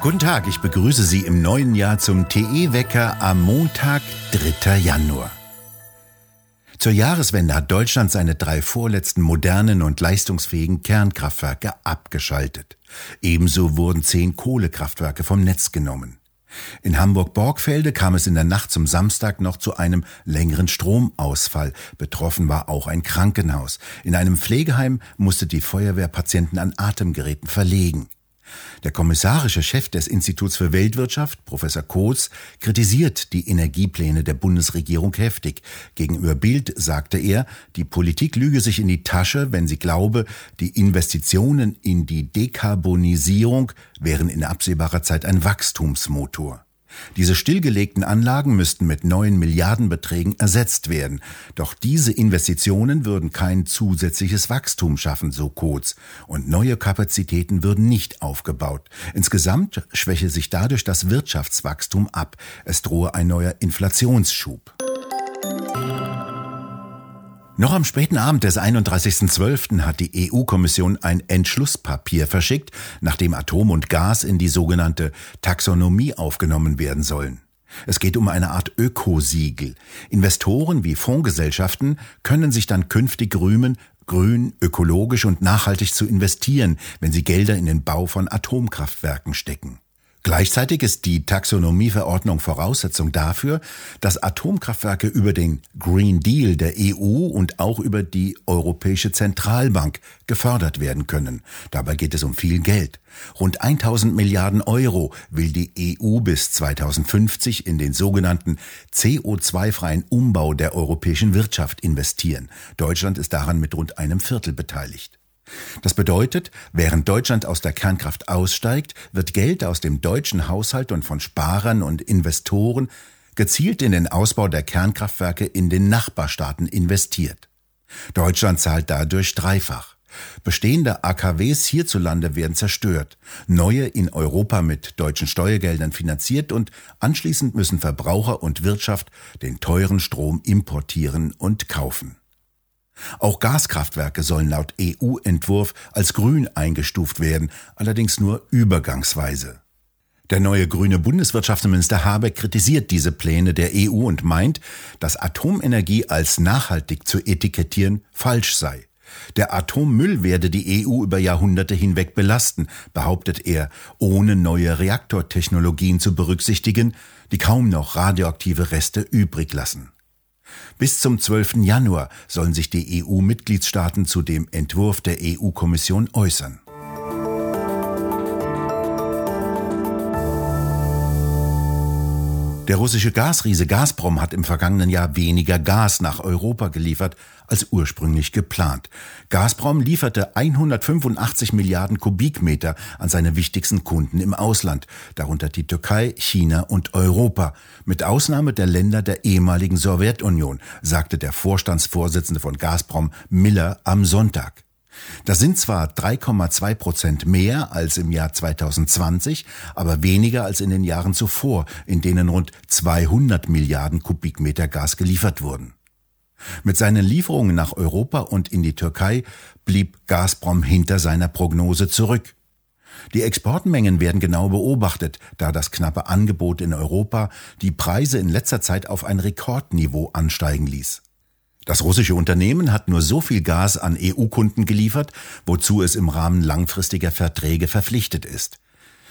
Guten Tag, ich begrüße Sie im neuen Jahr zum TE-Wecker am Montag, 3. Januar. Zur Jahreswende hat Deutschland seine drei vorletzten modernen und leistungsfähigen Kernkraftwerke abgeschaltet. Ebenso wurden zehn Kohlekraftwerke vom Netz genommen. In Hamburg-Borgfelde kam es in der Nacht zum Samstag noch zu einem längeren Stromausfall. Betroffen war auch ein Krankenhaus. In einem Pflegeheim musste die Feuerwehr Patienten an Atemgeräten verlegen. Der kommissarische Chef des Instituts für Weltwirtschaft, Professor Kohls, kritisiert die Energiepläne der Bundesregierung heftig. Gegenüber Bild sagte er, die Politik lüge sich in die Tasche, wenn sie glaube, die Investitionen in die Dekarbonisierung wären in absehbarer Zeit ein Wachstumsmotor. Diese stillgelegten Anlagen müssten mit neuen Milliardenbeträgen ersetzt werden. Doch diese Investitionen würden kein zusätzliches Wachstum schaffen, so Kurz. Und neue Kapazitäten würden nicht aufgebaut. Insgesamt schwäche sich dadurch das Wirtschaftswachstum ab. Es drohe ein neuer Inflationsschub. Noch am späten Abend des 31.12. hat die EU-Kommission ein Entschlusspapier verschickt, nachdem Atom und Gas in die sogenannte Taxonomie aufgenommen werden sollen. Es geht um eine Art Ökosiegel. Investoren wie Fondsgesellschaften können sich dann künftig rühmen, grün, ökologisch und nachhaltig zu investieren, wenn sie Gelder in den Bau von Atomkraftwerken stecken. Gleichzeitig ist die Taxonomieverordnung Voraussetzung dafür, dass Atomkraftwerke über den Green Deal der EU und auch über die Europäische Zentralbank gefördert werden können. Dabei geht es um viel Geld. Rund 1000 Milliarden Euro will die EU bis 2050 in den sogenannten CO2-freien Umbau der europäischen Wirtschaft investieren. Deutschland ist daran mit rund einem Viertel beteiligt. Das bedeutet, während Deutschland aus der Kernkraft aussteigt, wird Geld aus dem deutschen Haushalt und von Sparern und Investoren gezielt in den Ausbau der Kernkraftwerke in den Nachbarstaaten investiert. Deutschland zahlt dadurch dreifach. Bestehende AKWs hierzulande werden zerstört, neue in Europa mit deutschen Steuergeldern finanziert und anschließend müssen Verbraucher und Wirtschaft den teuren Strom importieren und kaufen. Auch Gaskraftwerke sollen laut EU-Entwurf als grün eingestuft werden, allerdings nur übergangsweise. Der neue grüne Bundeswirtschaftsminister Habeck kritisiert diese Pläne der EU und meint, dass Atomenergie als nachhaltig zu etikettieren falsch sei. Der Atommüll werde die EU über Jahrhunderte hinweg belasten, behauptet er, ohne neue Reaktortechnologien zu berücksichtigen, die kaum noch radioaktive Reste übrig lassen. Bis zum 12. Januar sollen sich die EU-Mitgliedstaaten zu dem Entwurf der EU-Kommission äußern. Der russische Gasriese Gazprom hat im vergangenen Jahr weniger Gas nach Europa geliefert als ursprünglich geplant. Gazprom lieferte 185 Milliarden Kubikmeter an seine wichtigsten Kunden im Ausland, darunter die Türkei, China und Europa, mit Ausnahme der Länder der ehemaligen Sowjetunion, sagte der Vorstandsvorsitzende von Gazprom Miller am Sonntag. Das sind zwar 3,2 Prozent mehr als im Jahr 2020, aber weniger als in den Jahren zuvor, in denen rund 200 Milliarden Kubikmeter Gas geliefert wurden. Mit seinen Lieferungen nach Europa und in die Türkei blieb Gazprom hinter seiner Prognose zurück. Die Exportmengen werden genau beobachtet, da das knappe Angebot in Europa die Preise in letzter Zeit auf ein Rekordniveau ansteigen ließ. Das russische Unternehmen hat nur so viel Gas an EU-Kunden geliefert, wozu es im Rahmen langfristiger Verträge verpflichtet ist.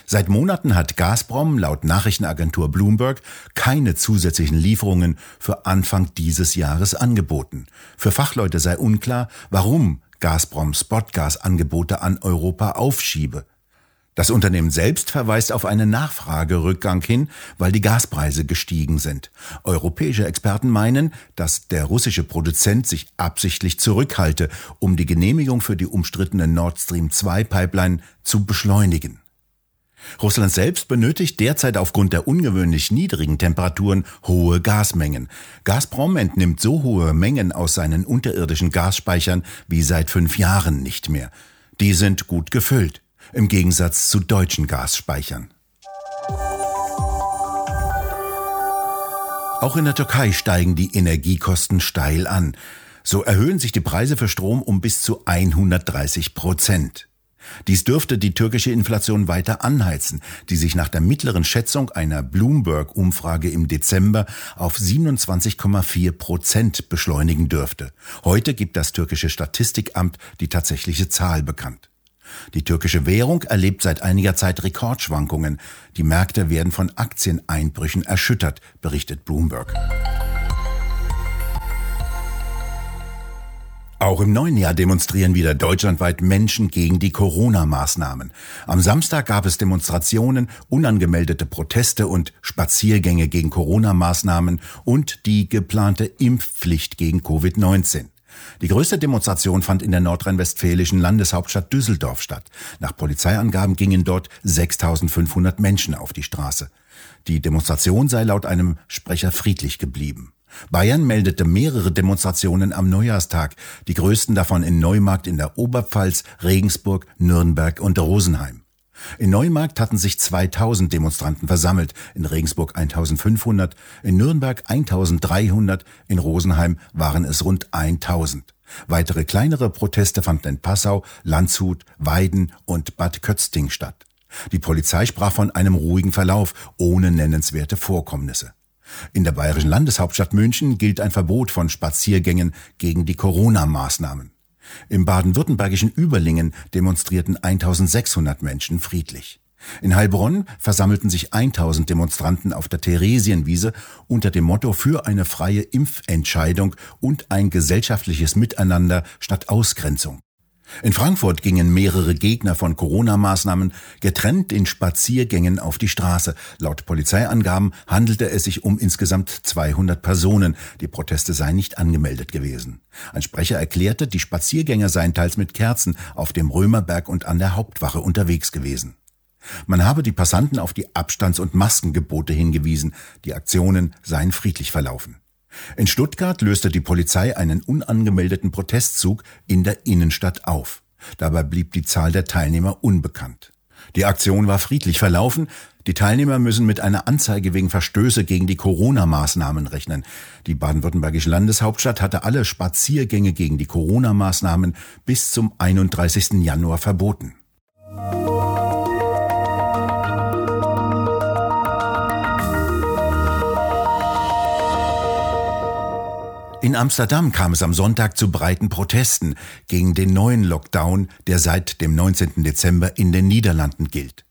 Seit Monaten hat Gazprom laut Nachrichtenagentur Bloomberg keine zusätzlichen Lieferungen für Anfang dieses Jahres angeboten. Für Fachleute sei unklar, warum Gazprom Spotgas-Angebote an Europa aufschiebe. Das Unternehmen selbst verweist auf einen Nachfragerückgang hin, weil die Gaspreise gestiegen sind. Europäische Experten meinen, dass der russische Produzent sich absichtlich zurückhalte, um die Genehmigung für die umstrittene Nord Stream 2 Pipeline zu beschleunigen. Russland selbst benötigt derzeit aufgrund der ungewöhnlich niedrigen Temperaturen hohe Gasmengen. Gazprom entnimmt so hohe Mengen aus seinen unterirdischen Gasspeichern wie seit fünf Jahren nicht mehr. Die sind gut gefüllt im Gegensatz zu deutschen Gasspeichern. Auch in der Türkei steigen die Energiekosten steil an. So erhöhen sich die Preise für Strom um bis zu 130 Prozent. Dies dürfte die türkische Inflation weiter anheizen, die sich nach der mittleren Schätzung einer Bloomberg-Umfrage im Dezember auf 27,4 Prozent beschleunigen dürfte. Heute gibt das türkische Statistikamt die tatsächliche Zahl bekannt. Die türkische Währung erlebt seit einiger Zeit Rekordschwankungen. Die Märkte werden von Aktieneinbrüchen erschüttert, berichtet Bloomberg. Auch im neuen Jahr demonstrieren wieder deutschlandweit Menschen gegen die Corona-Maßnahmen. Am Samstag gab es Demonstrationen, unangemeldete Proteste und Spaziergänge gegen Corona-Maßnahmen und die geplante Impfpflicht gegen Covid-19. Die größte Demonstration fand in der nordrhein-westfälischen Landeshauptstadt Düsseldorf statt. Nach Polizeiangaben gingen dort 6500 Menschen auf die Straße. Die Demonstration sei laut einem Sprecher friedlich geblieben. Bayern meldete mehrere Demonstrationen am Neujahrstag, die größten davon in Neumarkt in der Oberpfalz, Regensburg, Nürnberg und Rosenheim. In Neumarkt hatten sich 2000 Demonstranten versammelt, in Regensburg 1500, in Nürnberg 1300, in Rosenheim waren es rund 1000. Weitere kleinere Proteste fanden in Passau, Landshut, Weiden und Bad Kötzting statt. Die Polizei sprach von einem ruhigen Verlauf ohne nennenswerte Vorkommnisse. In der bayerischen Landeshauptstadt München gilt ein Verbot von Spaziergängen gegen die Corona-Maßnahmen. Im baden-württembergischen Überlingen demonstrierten 1600 Menschen friedlich. In Heilbronn versammelten sich 1000 Demonstranten auf der Theresienwiese unter dem Motto für eine freie Impfentscheidung und ein gesellschaftliches Miteinander statt Ausgrenzung. In Frankfurt gingen mehrere Gegner von Corona-Maßnahmen getrennt in Spaziergängen auf die Straße. Laut Polizeiangaben handelte es sich um insgesamt 200 Personen. Die Proteste seien nicht angemeldet gewesen. Ein Sprecher erklärte, die Spaziergänger seien teils mit Kerzen auf dem Römerberg und an der Hauptwache unterwegs gewesen. Man habe die Passanten auf die Abstands- und Maskengebote hingewiesen. Die Aktionen seien friedlich verlaufen. In Stuttgart löste die Polizei einen unangemeldeten Protestzug in der Innenstadt auf. Dabei blieb die Zahl der Teilnehmer unbekannt. Die Aktion war friedlich verlaufen. Die Teilnehmer müssen mit einer Anzeige wegen Verstöße gegen die Corona-Maßnahmen rechnen. Die baden-württembergische Landeshauptstadt hatte alle Spaziergänge gegen die Corona-Maßnahmen bis zum 31. Januar verboten. In Amsterdam kam es am Sonntag zu breiten Protesten gegen den neuen Lockdown, der seit dem 19. Dezember in den Niederlanden gilt.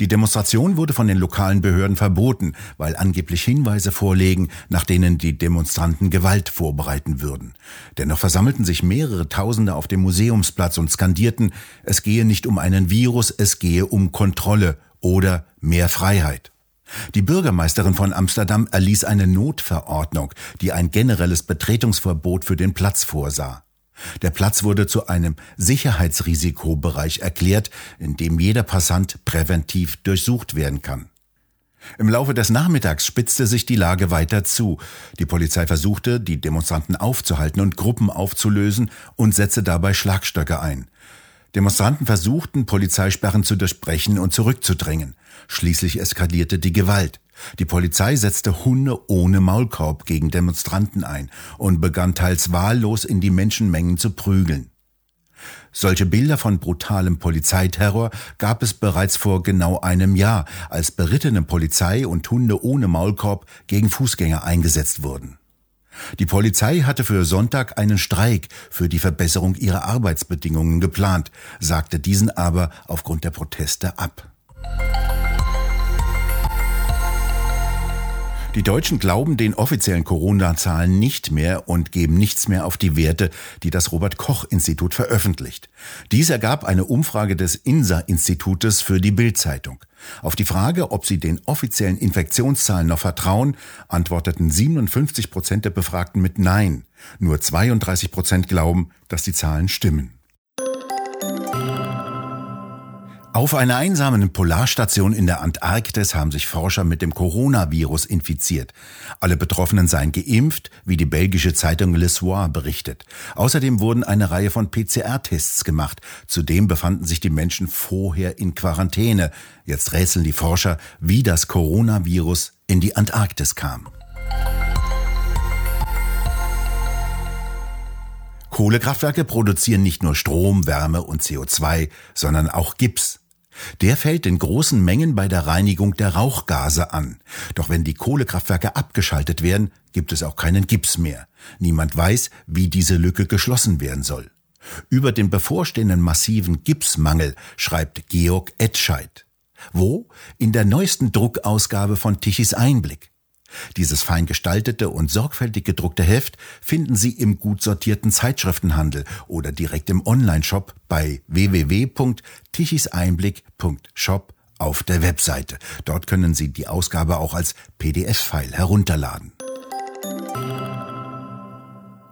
Die Demonstration wurde von den lokalen Behörden verboten, weil angeblich Hinweise vorlegen, nach denen die Demonstranten Gewalt vorbereiten würden. Dennoch versammelten sich mehrere Tausende auf dem Museumsplatz und skandierten, es gehe nicht um einen Virus, es gehe um Kontrolle oder mehr Freiheit. Die Bürgermeisterin von Amsterdam erließ eine Notverordnung, die ein generelles Betretungsverbot für den Platz vorsah. Der Platz wurde zu einem Sicherheitsrisikobereich erklärt, in dem jeder Passant präventiv durchsucht werden kann. Im Laufe des Nachmittags spitzte sich die Lage weiter zu. Die Polizei versuchte, die Demonstranten aufzuhalten und Gruppen aufzulösen und setzte dabei Schlagstöcke ein. Demonstranten versuchten, Polizeisperren zu durchbrechen und zurückzudrängen. Schließlich eskalierte die Gewalt. Die Polizei setzte Hunde ohne Maulkorb gegen Demonstranten ein und begann teils wahllos in die Menschenmengen zu prügeln. Solche Bilder von brutalem Polizeiterror gab es bereits vor genau einem Jahr, als berittene Polizei und Hunde ohne Maulkorb gegen Fußgänger eingesetzt wurden. Die Polizei hatte für Sonntag einen Streik für die Verbesserung ihrer Arbeitsbedingungen geplant, sagte diesen aber aufgrund der Proteste ab. Die Deutschen glauben den offiziellen Corona-Zahlen nicht mehr und geben nichts mehr auf die Werte, die das Robert Koch-Institut veröffentlicht. Dies ergab eine Umfrage des INSA-Institutes für die Bild-Zeitung. Auf die Frage, ob sie den offiziellen Infektionszahlen noch vertrauen, antworteten 57 Prozent der Befragten mit Nein. Nur 32 Prozent glauben, dass die Zahlen stimmen. Auf einer einsamen Polarstation in der Antarktis haben sich Forscher mit dem Coronavirus infiziert. Alle Betroffenen seien geimpft, wie die belgische Zeitung Le Soir berichtet. Außerdem wurden eine Reihe von PCR-Tests gemacht. Zudem befanden sich die Menschen vorher in Quarantäne. Jetzt rätseln die Forscher, wie das Coronavirus in die Antarktis kam. Kohlekraftwerke produzieren nicht nur Strom, Wärme und CO2, sondern auch Gips. Der fällt in großen Mengen bei der Reinigung der Rauchgase an. Doch wenn die Kohlekraftwerke abgeschaltet werden, gibt es auch keinen Gips mehr. Niemand weiß, wie diese Lücke geschlossen werden soll. Über den bevorstehenden massiven Gipsmangel schreibt Georg Etscheid. Wo? In der neuesten Druckausgabe von Tichys Einblick. Dieses fein gestaltete und sorgfältig gedruckte Heft finden Sie im gut sortierten Zeitschriftenhandel oder direkt im Onlineshop bei www.tichiseinblick.shop auf der Webseite. Dort können Sie die Ausgabe auch als PDF-File herunterladen.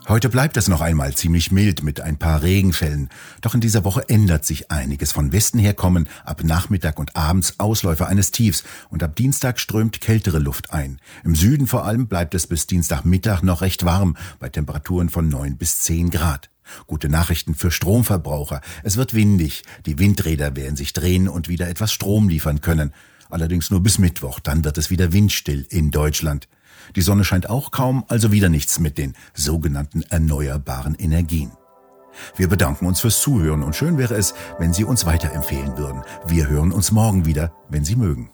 Heute bleibt es noch einmal ziemlich mild mit ein paar Regenfällen. Doch in dieser Woche ändert sich einiges. Von Westen her kommen ab Nachmittag und abends Ausläufer eines Tiefs und ab Dienstag strömt kältere Luft ein. Im Süden vor allem bleibt es bis Dienstagmittag noch recht warm bei Temperaturen von neun bis zehn Grad. Gute Nachrichten für Stromverbraucher. Es wird windig. Die Windräder werden sich drehen und wieder etwas Strom liefern können. Allerdings nur bis Mittwoch. Dann wird es wieder windstill in Deutschland. Die Sonne scheint auch kaum, also wieder nichts mit den sogenannten erneuerbaren Energien. Wir bedanken uns fürs Zuhören und schön wäre es, wenn Sie uns weiterempfehlen würden. Wir hören uns morgen wieder, wenn Sie mögen.